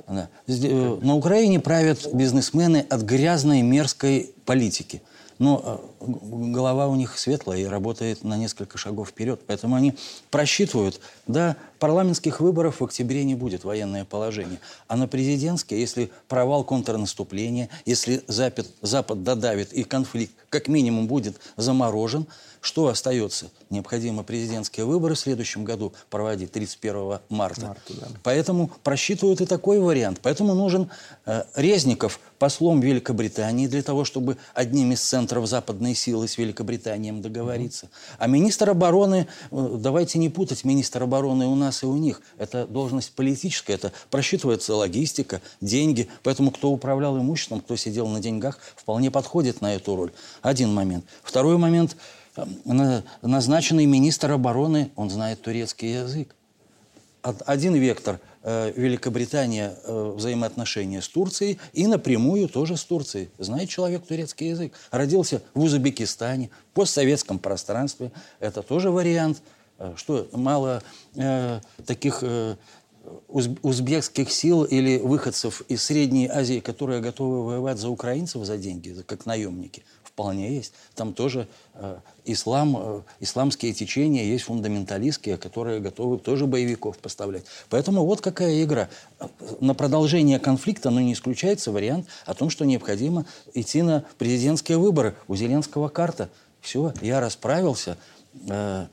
Да. На Украине правят бизнесмены от грязной мерзкой политики. Но э, г- голова у них светлая и работает на несколько шагов вперед. Поэтому они просчитывают, да, парламентских выборов в октябре не будет, военное положение. А на президентские, если провал контрнаступления, если Запад, Запад додавит и конфликт как минимум будет заморожен, что остается? Необходимо президентские выборы в следующем году проводить 31 марта. Поэтому просчитывают и такой вариант. Поэтому нужен э, Резников послом Великобритании для того, чтобы одним из центров западной силы с Великобританией договориться. А министр обороны, э, давайте не путать министр обороны у нас и у них. Это должность политическая, это просчитывается логистика, деньги. Поэтому кто управлял имуществом, кто сидел на деньгах, вполне подходит на эту роль. Один момент. Второй момент – назначенный министр обороны, он знает турецкий язык. Один вектор э, Великобритания э, взаимоотношения с Турцией и напрямую тоже с Турцией. Знает человек турецкий язык. Родился в Узбекистане, в постсоветском пространстве. Это тоже вариант. Э, что мало э, таких э, узбекских сил или выходцев из Средней Азии, которые готовы воевать за украинцев за деньги, как наемники вполне есть. Там тоже э, ислам, э, исламские течения есть фундаменталистские, которые готовы тоже боевиков поставлять. Поэтому вот какая игра. На продолжение конфликта, но не исключается вариант о том, что необходимо идти на президентские выборы. У Зеленского карта. Все, я расправился. Э,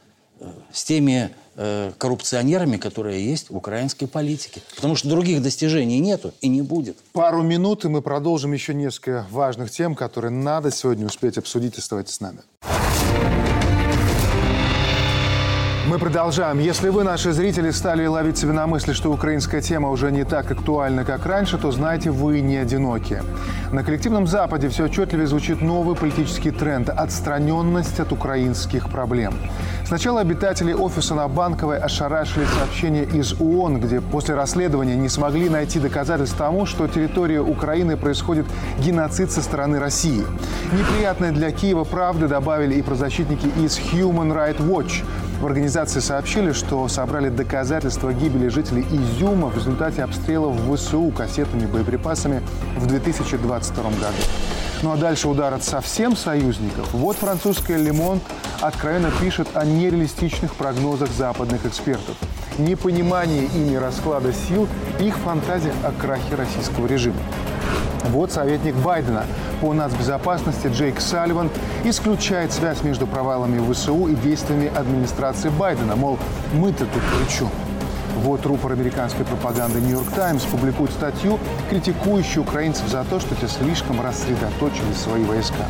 с теми э, коррупционерами, которые есть в украинской политике. Потому что других достижений нету и не будет. Пару минут, и мы продолжим еще несколько важных тем, которые надо сегодня успеть обсудить. Оставайтесь с нами. Мы продолжаем. Если вы, наши зрители, стали ловить себя на мысли, что украинская тема уже не так актуальна, как раньше, то знайте, вы не одиноки. На коллективном Западе все отчетливее звучит новый политический тренд – отстраненность от украинских проблем. Сначала обитатели офиса на Банковой ошарашили сообщение из ООН, где после расследования не смогли найти доказательств тому, что территория Украины происходит геноцид со стороны России. Неприятное для Киева правды добавили и правозащитники из Human Rights Watch – в организации сообщили, что собрали доказательства гибели жителей Изюма в результате обстрелов в ВСУ кассетными боеприпасами в 2022 году. Ну а дальше удар от совсем союзников. Вот французская «Лемон» откровенно пишет о нереалистичных прогнозах западных экспертов. Непонимание ими расклада сил, их фантазиях о крахе российского режима. Вот советник Байдена по нацбезопасности Джейк Салливан исключает связь между провалами ВСУ и действиями администрации Байдена. Мол, мы-то тут при чем? Вот рупор американской пропаганды «Нью-Йорк Таймс» публикует статью, критикующую украинцев за то, что те слишком рассредоточили свои войска.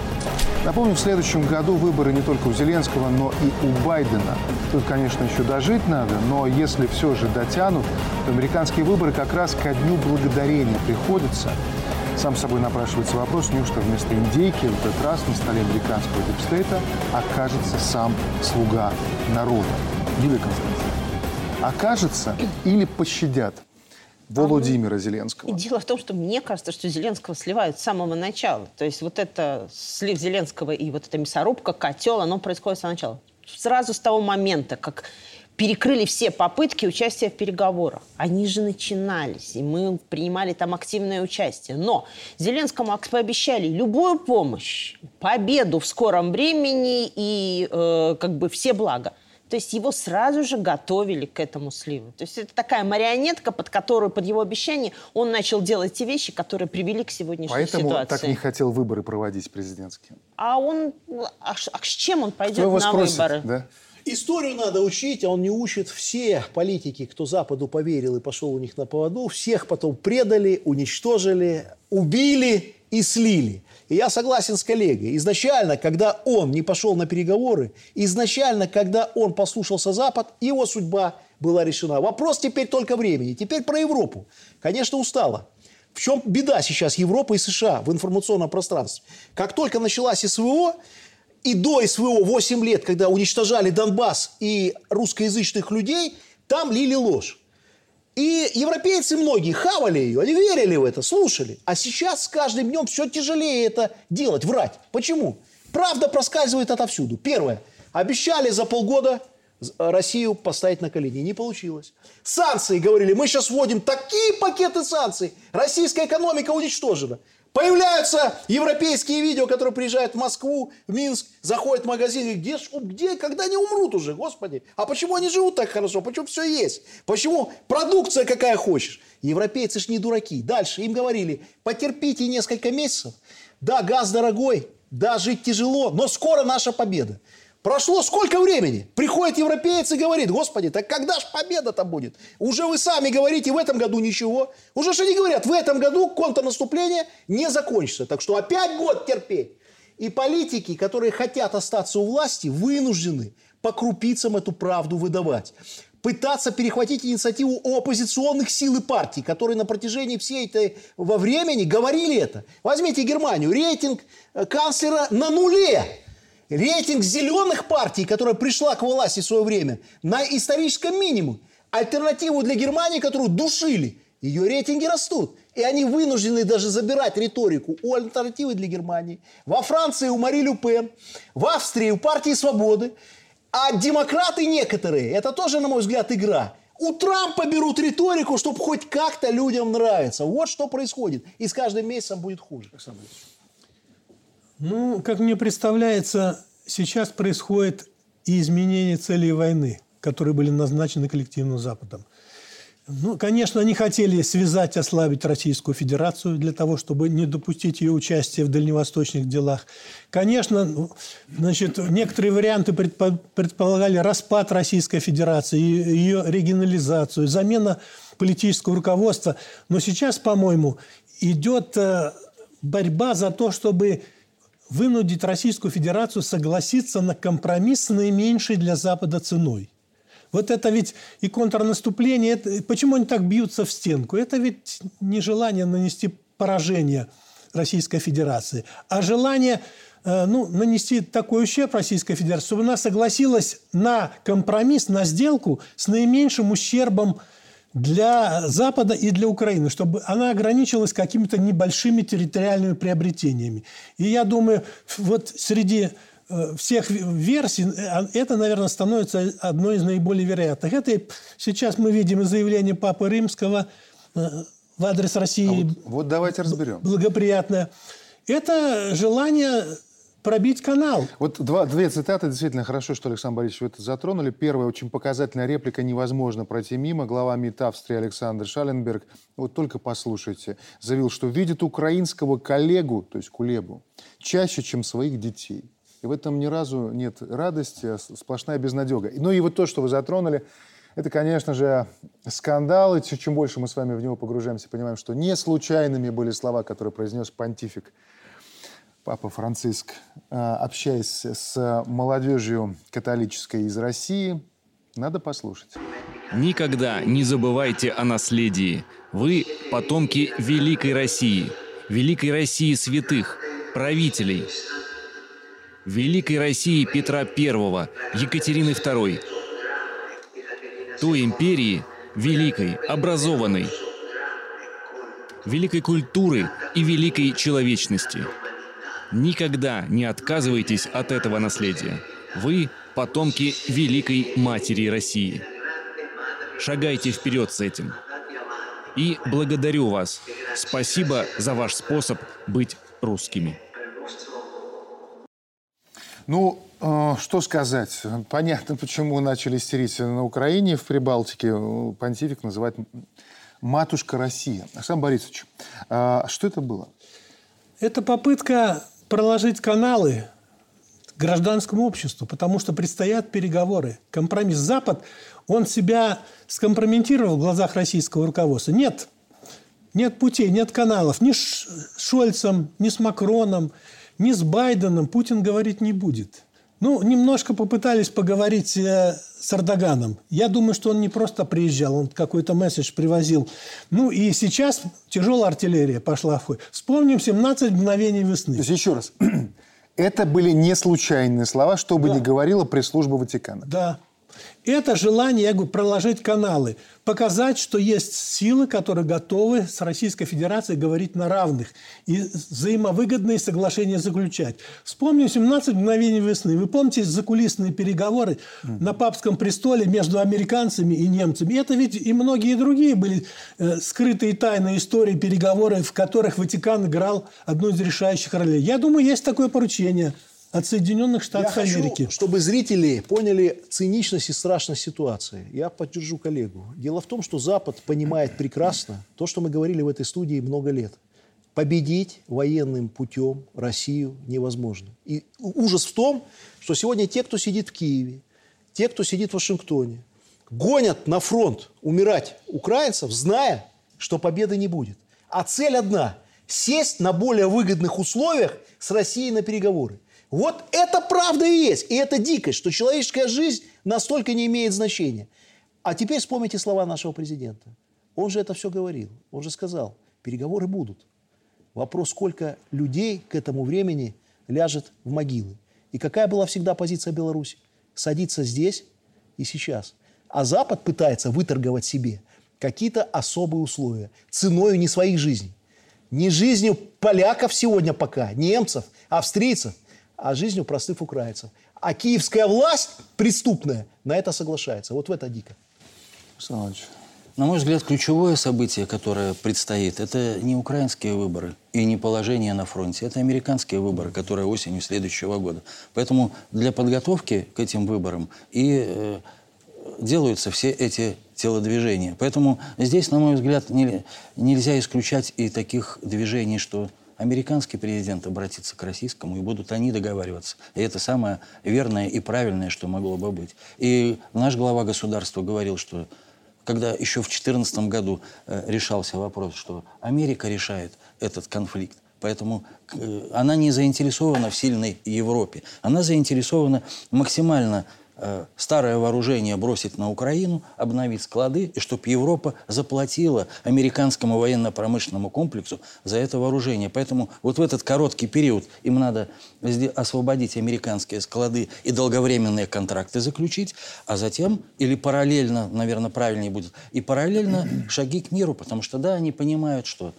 Напомню, в следующем году выборы не только у Зеленского, но и у Байдена. Тут, конечно, еще дожить надо, но если все же дотянут, то американские выборы как раз ко дню благодарения приходятся. Сам собой напрашивается вопрос, неужто вместо индейки в этот раз на столе американского дипстейта окажется сам слуга народа. Юлия Константиновна, окажется или пощадят? Владимира Зеленского. Дело в том, что мне кажется, что Зеленского сливают с самого начала. То есть вот это слив Зеленского и вот эта мясорубка, котел, оно происходит с самого начала. Сразу с того момента, как перекрыли все попытки участия в переговорах. Они же начинались, и мы принимали там активное участие. Но Зеленскому пообещали любую помощь, победу в скором времени и э, как бы все блага. То есть его сразу же готовили к этому сливу. То есть это такая марионетка, под которую, под его обещание, он начал делать те вещи, которые привели к сегодняшней Поэтому ситуации. так не хотел выборы проводить президентские. А он, а, а с чем он пойдет Кто его на спросит, выборы? Да? Историю надо учить, а он не учит. Все политики, кто Западу поверил и пошел у них на поводу, всех потом предали, уничтожили, убили и слили. И я согласен с коллегой. Изначально, когда он не пошел на переговоры, изначально, когда он послушался Запад, его судьба была решена. Вопрос теперь только времени. Теперь про Европу. Конечно, устала. В чем беда сейчас Европы и США в информационном пространстве? Как только началась СВО, и до СВО 8 лет, когда уничтожали Донбасс и русскоязычных людей, там лили ложь. И европейцы многие хавали ее, они верили в это, слушали. А сейчас с каждым днем все тяжелее это делать, врать. Почему? Правда проскальзывает отовсюду. Первое. Обещали за полгода Россию поставить на колени. Не получилось. Санкции, говорили, мы сейчас вводим такие пакеты санкций. Российская экономика уничтожена. Появляются европейские видео, которые приезжают в Москву, в Минск, заходят в магазин, и где, где, когда они умрут уже, господи? А почему они живут так хорошо? Почему все есть? Почему продукция какая хочешь? Европейцы ж не дураки. Дальше им говорили, потерпите несколько месяцев. Да, газ дорогой, да, жить тяжело, но скоро наша победа. Прошло сколько времени? Приходит европеец и говорит, господи, так когда ж победа-то будет? Уже вы сами говорите, в этом году ничего. Уже что они говорят, в этом году контрнаступление не закончится. Так что опять год терпеть. И политики, которые хотят остаться у власти, вынуждены по крупицам эту правду выдавать. Пытаться перехватить инициативу у оппозиционных сил и партий, которые на протяжении всей этой во времени говорили это. Возьмите Германию. Рейтинг э, канцлера на нуле. Рейтинг зеленых партий, которая пришла к власти в свое время, на историческом минимуме. Альтернативу для Германии, которую душили, ее рейтинги растут. И они вынуждены даже забирать риторику у альтернативы для Германии. Во Франции у Мари Лю Пен, в Австрии у партии Свободы. А демократы некоторые, это тоже, на мой взгляд, игра. У Трампа берут риторику, чтобы хоть как-то людям нравится. Вот что происходит. И с каждым месяцем будет хуже. Ну, как мне представляется, сейчас происходит и изменение целей войны, которые были назначены коллективным Западом. Ну, конечно, они хотели связать, ослабить Российскую Федерацию для того, чтобы не допустить ее участия в дальневосточных делах. Конечно, ну, значит, некоторые варианты предполагали распад Российской Федерации, ее регионализацию, замена политического руководства. Но сейчас, по-моему, идет э, борьба за то, чтобы вынудить Российскую Федерацию согласиться на компромисс с наименьшей для Запада ценой. Вот это ведь и контрнаступление. Это, почему они так бьются в стенку? Это ведь не желание нанести поражение Российской Федерации, а желание э, ну, нанести такой ущерб Российской Федерации, чтобы она согласилась на компромисс, на сделку с наименьшим ущербом для Запада и для Украины, чтобы она ограничилась какими-то небольшими территориальными приобретениями. И я думаю, вот среди Э, всех версий, э, это, наверное, становится одной из наиболее вероятных. Это сейчас мы видим заявление Папы Римского э, в адрес России. А вот, вот давайте разберем. Благоприятное. Это желание пробить канал. Вот два, две цитаты. Действительно хорошо, что Александр Борисович вы это затронули. Первая очень показательная реплика «Невозможно пройти мимо». Глава МИД Австрии Александр Шаленберг, вот только послушайте, заявил, что видит украинского коллегу, то есть Кулебу, чаще, чем своих детей. И в этом ни разу нет радости, а сплошная безнадега. Ну и вот то, что вы затронули, это, конечно же, скандал. И чем больше мы с вами в него погружаемся, понимаем, что не случайными были слова, которые произнес понтифик Папа Франциск, а, общаясь с молодежью католической из России. Надо послушать. Никогда не забывайте о наследии. Вы – потомки великой России, великой России святых, правителей, Великой России Петра I, Екатерины II, той империи, великой, образованной, великой культуры и великой человечности. Никогда не отказывайтесь от этого наследия. Вы – потомки Великой Матери России. Шагайте вперед с этим. И благодарю вас. Спасибо за ваш способ быть русскими. Ну, э, что сказать? Понятно, почему начали истерить на Украине, в Прибалтике. Понтифик называет «матушка Россия». Александр Борисович, э, что это было? Это попытка проложить каналы гражданскому обществу, потому что предстоят переговоры. Компромисс Запад, он себя скомпрометировал в глазах российского руководства. Нет, нет путей, нет каналов ни с Шольцем, ни с Макроном, ни с Байденом Путин говорить не будет. Ну, немножко попытались поговорить э, с Эрдоганом. Я думаю, что он не просто приезжал, он какой-то месседж привозил. Ну, и сейчас тяжелая артиллерия пошла в ход. Вспомним 17 мгновений весны. То есть, еще раз, *clears throat* это были не случайные слова, что бы да. ни говорила пресс-служба Ватикана. Да. Это желание, я говорю, проложить каналы, показать, что есть силы, которые готовы с Российской Федерацией говорить на равных и взаимовыгодные соглашения заключать. Вспомним 17 мгновений весны. Вы помните закулисные переговоры mm-hmm. на папском престоле между американцами и немцами? Это ведь и многие другие были э, скрытые тайные истории, переговоры, в которых Ватикан играл одну из решающих ролей. Я думаю, есть такое поручение – от Соединенных Штатов Я Америки. Хочу, чтобы зрители поняли циничность и страшность ситуации. Я поддержу коллегу. Дело в том, что Запад понимает прекрасно то, что мы говорили в этой студии много лет. Победить военным путем Россию невозможно. И ужас в том, что сегодня те, кто сидит в Киеве, те, кто сидит в Вашингтоне, гонят на фронт умирать украинцев, зная, что победы не будет. А цель одна – сесть на более выгодных условиях с Россией на переговоры. Вот это правда и есть. И это дикость, что человеческая жизнь настолько не имеет значения. А теперь вспомните слова нашего президента. Он же это все говорил. Он же сказал, переговоры будут. Вопрос, сколько людей к этому времени ляжет в могилы. И какая была всегда позиция Беларуси? Садиться здесь и сейчас. А Запад пытается выторговать себе какие-то особые условия ценой не своих жизней. Не жизнью поляков сегодня пока, немцев, австрийцев, а жизнью простых украинцев. А киевская власть преступная на это соглашается. Вот в это дико. Александр На мой взгляд, ключевое событие, которое предстоит, это не украинские выборы и не положение на фронте. Это американские выборы, которые осенью следующего года. Поэтому для подготовки к этим выборам и э, делаются все эти телодвижения. Поэтому здесь, на мой взгляд, не, нельзя исключать и таких движений, что американский президент обратится к российскому, и будут они договариваться. И это самое верное и правильное, что могло бы быть. И наш глава государства говорил, что когда еще в 2014 году э, решался вопрос, что Америка решает этот конфликт, Поэтому э, она не заинтересована в сильной Европе. Она заинтересована максимально старое вооружение бросить на Украину, обновить склады, и чтобы Европа заплатила американскому военно-промышленному комплексу за это вооружение. Поэтому вот в этот короткий период им надо освободить американские склады и долговременные контракты заключить, а затем, или параллельно, наверное, правильнее будет, и параллельно *clears throat* шаги к миру, потому что, да, они понимают, что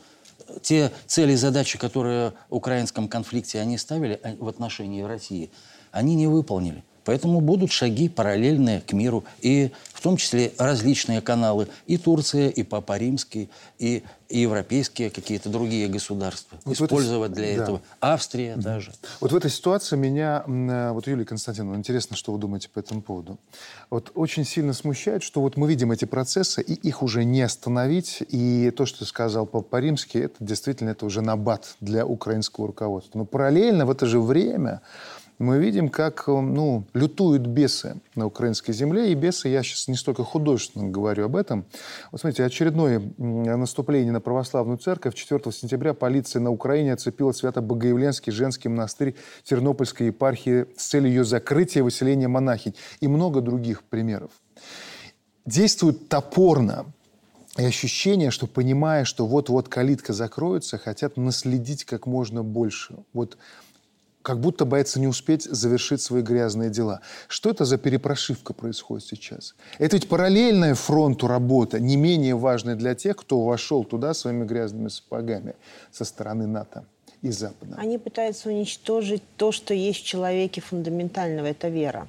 те цели и задачи, которые в украинском конфликте они ставили а, в отношении России, они не выполнили. Поэтому будут шаги параллельные к миру, и в том числе различные каналы. И Турция, и Папа Римский, и, и европейские какие-то другие государства. Вот использовать этой... для да. этого. Австрия да. даже. Вот в этой ситуации меня, э, вот Юлия Константиновна, интересно, что вы думаете по этому поводу. Вот очень сильно смущает, что вот мы видим эти процессы, и их уже не остановить. И то, что сказал Папа Римский, это действительно это уже набат для украинского руководства. Но параллельно в это же время мы видим, как ну, лютуют бесы на украинской земле. И бесы, я сейчас не столько художественно говорю об этом. Вот смотрите, очередное наступление на православную церковь. 4 сентября полиция на Украине оцепила Свято-Богоявленский женский монастырь Тернопольской епархии с целью ее закрытия и выселения монахинь. И много других примеров. Действуют топорно, и ощущение, что понимая, что вот-вот калитка закроется, хотят наследить как можно больше. Вот как будто боятся не успеть завершить свои грязные дела. Что это за перепрошивка происходит сейчас? Это ведь параллельная фронту работа, не менее важная для тех, кто вошел туда своими грязными сапогами со стороны НАТО и Запада. Они пытаются уничтожить то, что есть в человеке фундаментального, это вера.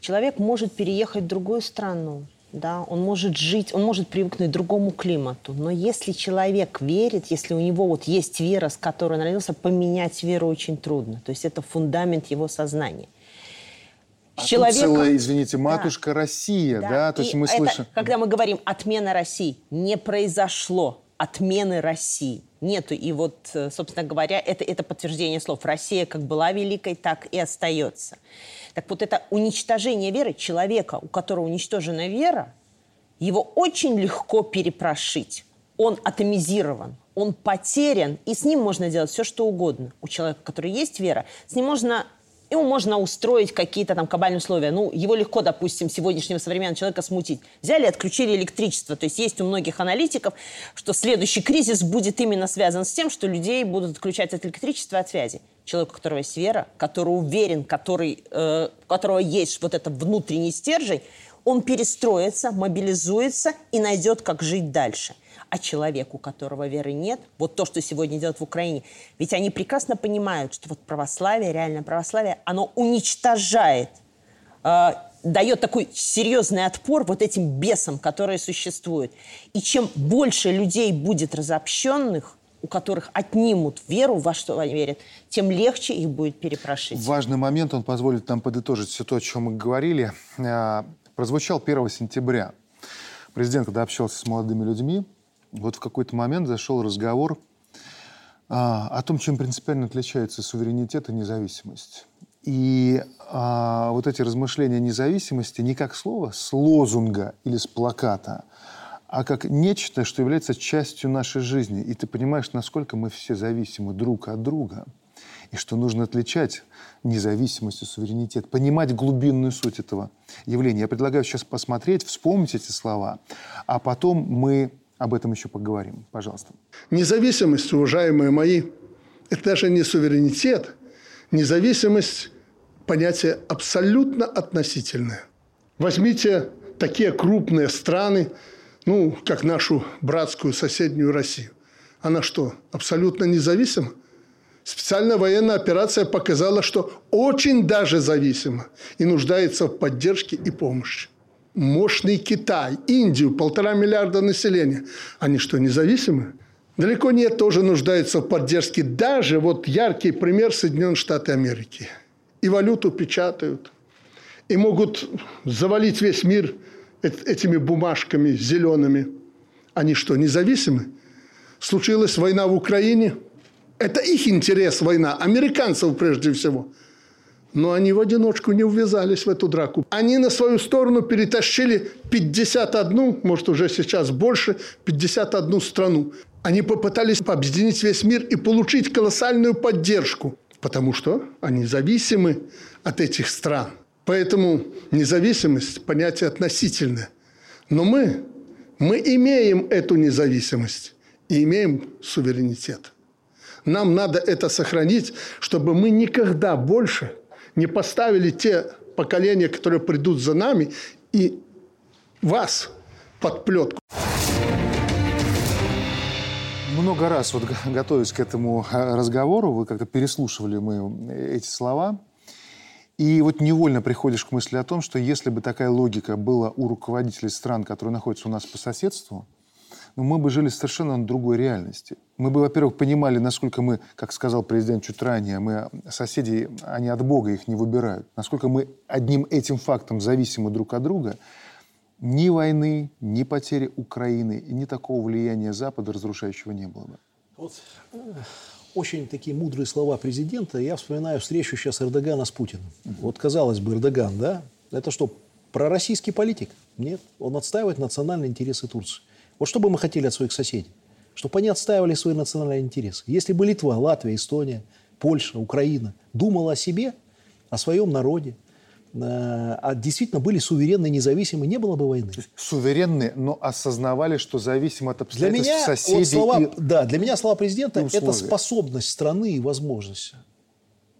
Человек может переехать в другую страну, да, он может жить, он может привыкнуть к другому климату. Но если человек верит, если у него вот есть вера, с которой он родился, поменять веру очень трудно. То есть это фундамент его сознания. А человека... целая, извините, матушка да. Россия, да? да? То есть мы это, слышим... Когда мы говорим «отмена России», не произошло отмены России. Нету. И вот, э, собственно говоря, это, это подтверждение слов. Россия как была великой, так и остается. Так вот это уничтожение веры человека, у которого уничтожена вера, его очень легко перепрошить. Он атомизирован, он потерян, и с ним можно делать все, что угодно. У человека, который есть вера, с ним можно ему можно устроить какие-то там кабальные условия. Ну, его легко, допустим, сегодняшнего современного человека смутить. Взяли, отключили электричество. То есть есть у многих аналитиков, что следующий кризис будет именно связан с тем, что людей будут отключать от электричества от связи человек, у которого есть вера, который уверен, который, э, у которого есть вот это внутренний стержень, он перестроится, мобилизуется и найдет, как жить дальше. А человек, у которого веры нет, вот то, что сегодня делают в Украине, ведь они прекрасно понимают, что вот православие, реальное православие, оно уничтожает, э, дает такой серьезный отпор вот этим бесам, которые существуют. И чем больше людей будет разобщенных, у которых отнимут веру, во что они верят, тем легче их будет перепрошить. Важный момент, он позволит нам подытожить все то, о чем мы говорили. Прозвучал 1 сентября. Президент, когда общался с молодыми людьми, вот в какой-то момент зашел разговор а, о том, чем принципиально отличается суверенитет и независимость. И а, вот эти размышления независимости не как слово с лозунга или с плаката, а как нечто, что является частью нашей жизни. И ты понимаешь, насколько мы все зависимы друг от друга. И что нужно отличать независимость и суверенитет, понимать глубинную суть этого явления. Я предлагаю сейчас посмотреть, вспомнить эти слова, а потом мы об этом еще поговорим. Пожалуйста. Независимость, уважаемые мои, это даже не суверенитет. Независимость понятие абсолютно относительное. Возьмите такие крупные страны, ну, как нашу братскую соседнюю Россию. Она что, абсолютно независима? Специальная военная операция показала, что очень даже зависима и нуждается в поддержке и помощи. Мощный Китай, Индию, полтора миллиарда населения. Они что, независимы? Далеко нет, тоже нуждаются в поддержке. Даже вот яркий пример Соединенных Штатов Америки. И валюту печатают, и могут завалить весь мир этими бумажками зелеными. Они что, независимы? Случилась война в Украине – это их интерес война, американцев прежде всего. Но они в одиночку не увязались в эту драку. Они на свою сторону перетащили 51, может уже сейчас больше, 51 страну. Они попытались объединить весь мир и получить колоссальную поддержку. Потому что они зависимы от этих стран. Поэтому независимость – понятие относительное. Но мы, мы имеем эту независимость и имеем суверенитет. Нам надо это сохранить, чтобы мы никогда больше не поставили те поколения, которые придут за нами, и вас под плетку. Много раз, вот готовясь к этому э, разговору, вы как-то переслушивали мы эти слова, и вот невольно приходишь к мысли о том, что если бы такая логика была у руководителей стран, которые находятся у нас по соседству, но мы бы жили совершенно на другой реальности. Мы бы, во-первых, понимали, насколько мы, как сказал президент чуть ранее, мы соседи, они от Бога их не выбирают. Насколько мы одним этим фактом зависимы друг от друга. Ни войны, ни потери Украины, и ни такого влияния Запада разрушающего не было бы. Вот э, очень такие мудрые слова президента. Я вспоминаю встречу сейчас Эрдогана с Путиным. Вот, казалось бы, Эрдоган, да? Это что, пророссийский политик? Нет. Он отстаивает национальные интересы Турции. Вот что бы мы хотели от своих соседей? Чтобы они отстаивали свои национальные интересы. Если бы Литва, Латвия, Эстония, Польша, Украина думала о себе, о своем народе, э, а действительно были суверенны, независимы, не было бы войны. Суверенны, но осознавали, что зависимы от обстоятельств для меня, соседей. Вот слова, и... Да, для меня слова президента – это способность страны и возможность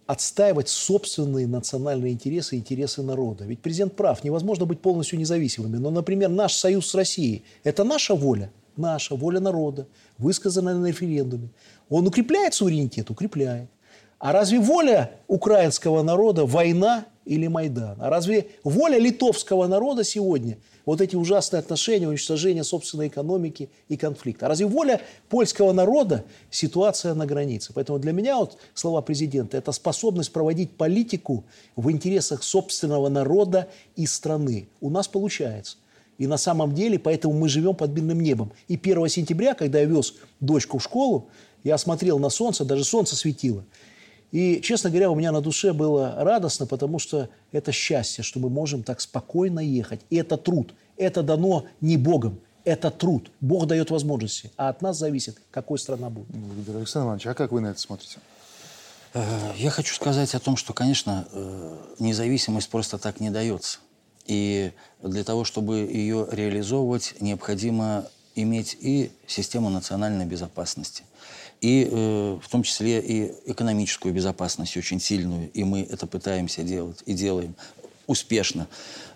отстаивать собственные национальные интересы и интересы народа. Ведь президент прав, невозможно быть полностью независимыми. Но, например, наш союз с Россией – это наша воля, наша воля народа, высказанная на референдуме. Он укрепляет суверенитет? Укрепляет. А разве воля украинского народа – война или Майдан? А разве воля литовского народа сегодня – вот эти ужасные отношения, уничтожение собственной экономики и конфликта. А разве воля польского народа – ситуация на границе? Поэтому для меня вот слова президента – это способность проводить политику в интересах собственного народа и страны. У нас получается. И на самом деле, поэтому мы живем под мирным небом. И 1 сентября, когда я вез дочку в школу, я смотрел на солнце, даже солнце светило – и, честно говоря, у меня на душе было радостно, потому что это счастье, что мы можем так спокойно ехать. И это труд. Это дано не Богом. Это труд. Бог дает возможности. А от нас зависит, какой страна будет. Благодарю, Александр Иванович. А как вы на это смотрите? Э, я хочу сказать о том, что, конечно, э, независимость просто так не дается. И для того, чтобы ее реализовывать, необходимо иметь и систему национальной безопасности и э, в том числе и экономическую безопасность очень сильную, и мы это пытаемся делать и делаем успешно.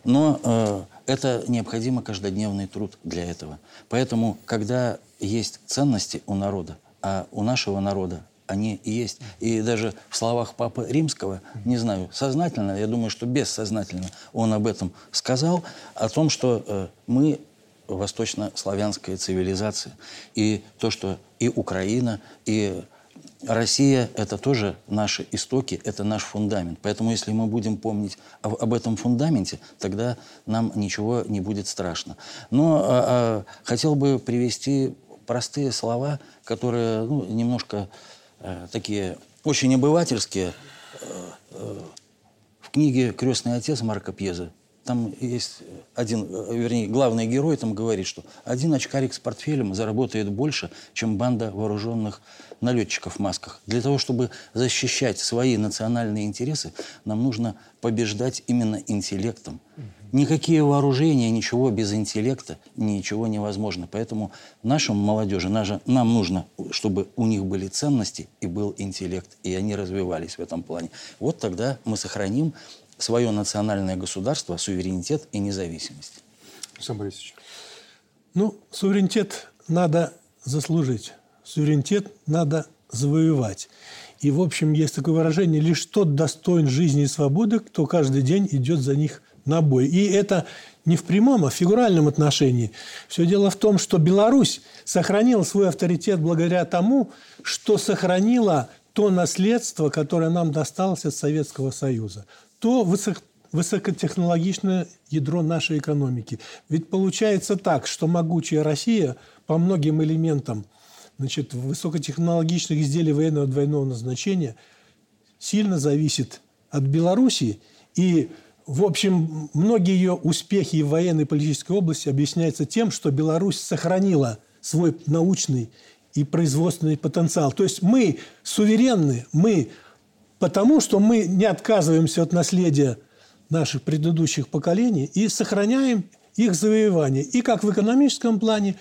Но э, это необходимо каждодневный труд для этого. Поэтому, когда есть ценности у народа, а у нашего народа они и есть. И даже в словах Папы Римского, не знаю, сознательно, я думаю, что бессознательно он об этом сказал, о том, что э, мы восточнославянская цивилизация. И то, что и Украина, и Россия – это тоже наши истоки, это наш фундамент. Поэтому если мы будем помнить об, этом фундаменте, тогда нам ничего не будет страшно. Но а, а, хотел бы привести простые слова, которые ну, немножко а, такие очень обывательские. А, а, в книге «Крестный отец» Марка Пьеза там есть один, э, вернее, главный герой там говорит, что один очкарик с портфелем заработает больше, чем банда вооруженных налетчиков в масках. Для того, чтобы защищать свои национальные интересы, нам нужно побеждать именно интеллектом. Никакие вооружения, ничего без интеллекта, ничего невозможно. Поэтому нашим молодежи, нам нужно, чтобы у них были ценности и был интеллект, и они развивались в этом плане. Вот тогда мы сохраним свое национальное государство, суверенитет и независимость. Александр Борисович. Ну, суверенитет надо заслужить. Суверенитет надо завоевать. И, в общем, есть такое выражение, лишь тот достоин жизни и свободы, кто каждый день идет за них на бой. И это не в прямом, а в фигуральном отношении. Все дело в том, что Беларусь сохранила свой авторитет благодаря тому, что сохранила то наследство, которое нам досталось от Советского Союза то высок, высокотехнологичное ядро нашей экономики. Ведь получается так, что могучая Россия по многим элементам значит, высокотехнологичных изделий военного двойного назначения сильно зависит от Белоруссии. И, в общем, многие ее успехи в военной и политической области объясняются тем, что Беларусь сохранила свой научный и производственный потенциал. То есть мы суверенны, мы Потому что мы не отказываемся от наследия наших предыдущих поколений и сохраняем их завоевание. И как в экономическом плане,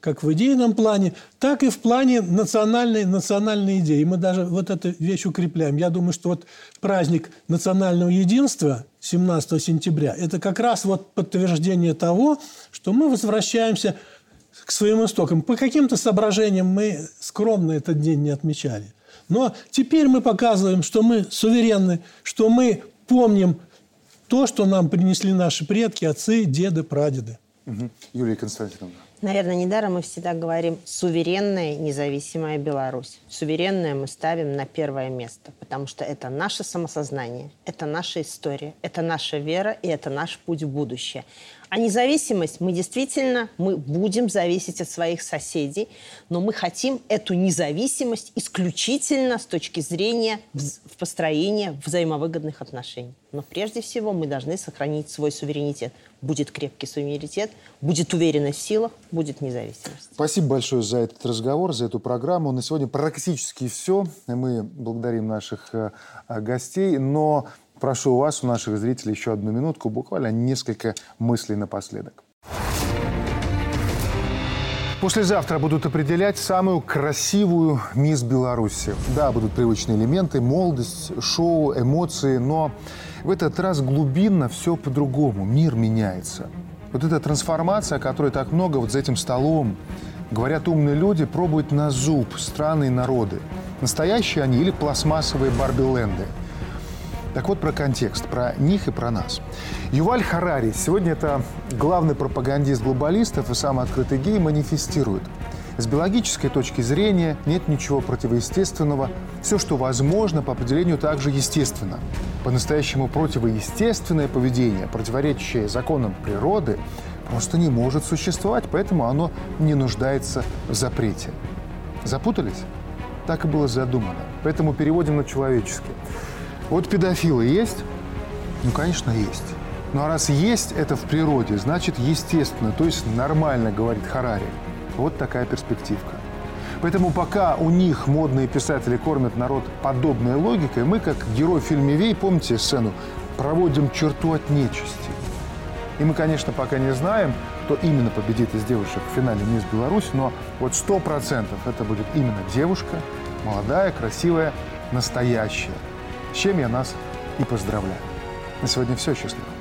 как в идейном плане, так и в плане национальной, национальной идеи. Мы даже вот эту вещь укрепляем. Я думаю, что вот праздник национального единства 17 сентября – это как раз вот подтверждение того, что мы возвращаемся к своим истокам. По каким-то соображениям мы скромно этот день не отмечали – но теперь мы показываем, что мы суверенны, что мы помним то, что нам принесли наши предки, отцы, деды, прадеды. Угу. Юлия Константиновна. Наверное, недаром мы всегда говорим «суверенная независимая Беларусь». Суверенная мы ставим на первое место, потому что это наше самосознание, это наша история, это наша вера и это наш путь в будущее. А независимость, мы действительно, мы будем зависеть от своих соседей, но мы хотим эту независимость исключительно с точки зрения в построения взаимовыгодных отношений. Но прежде всего мы должны сохранить свой суверенитет. Будет крепкий суверенитет, будет уверенность в силах, будет независимость. Спасибо большое за этот разговор, за эту программу. На сегодня практически все. Мы благодарим наших э, гостей, но Прошу вас, у наших зрителей, еще одну минутку, буквально несколько мыслей напоследок. Послезавтра будут определять самую красивую мисс Беларуси. Да, будут привычные элементы, молодость, шоу, эмоции, но в этот раз глубинно все по-другому. Мир меняется. Вот эта трансформация, о которой так много вот за этим столом, говорят умные люди, пробуют на зуб страны и народы. Настоящие они или пластмассовые барби-ленды – так вот, про контекст, про них и про нас. Юваль Харари, сегодня это главный пропагандист глобалистов и самый открытый гей, манифестирует. С биологической точки зрения нет ничего противоестественного. Все, что возможно, по определению также естественно. По-настоящему противоестественное поведение, противоречащее законам природы, просто не может существовать, поэтому оно не нуждается в запрете. Запутались? Так и было задумано. Поэтому переводим на человеческий. Вот педофилы есть? Ну, конечно, есть. Ну, а раз есть это в природе, значит, естественно, то есть нормально, говорит Харари. Вот такая перспективка. Поэтому пока у них модные писатели кормят народ подобной логикой, мы, как герой в фильме «Вей», помните сцену, проводим черту от нечисти. И мы, конечно, пока не знаем, кто именно победит из девушек в финале «Мисс Беларусь», но вот сто процентов это будет именно девушка, молодая, красивая, настоящая – с чем я нас и поздравляю. На сегодня все. Счастливо.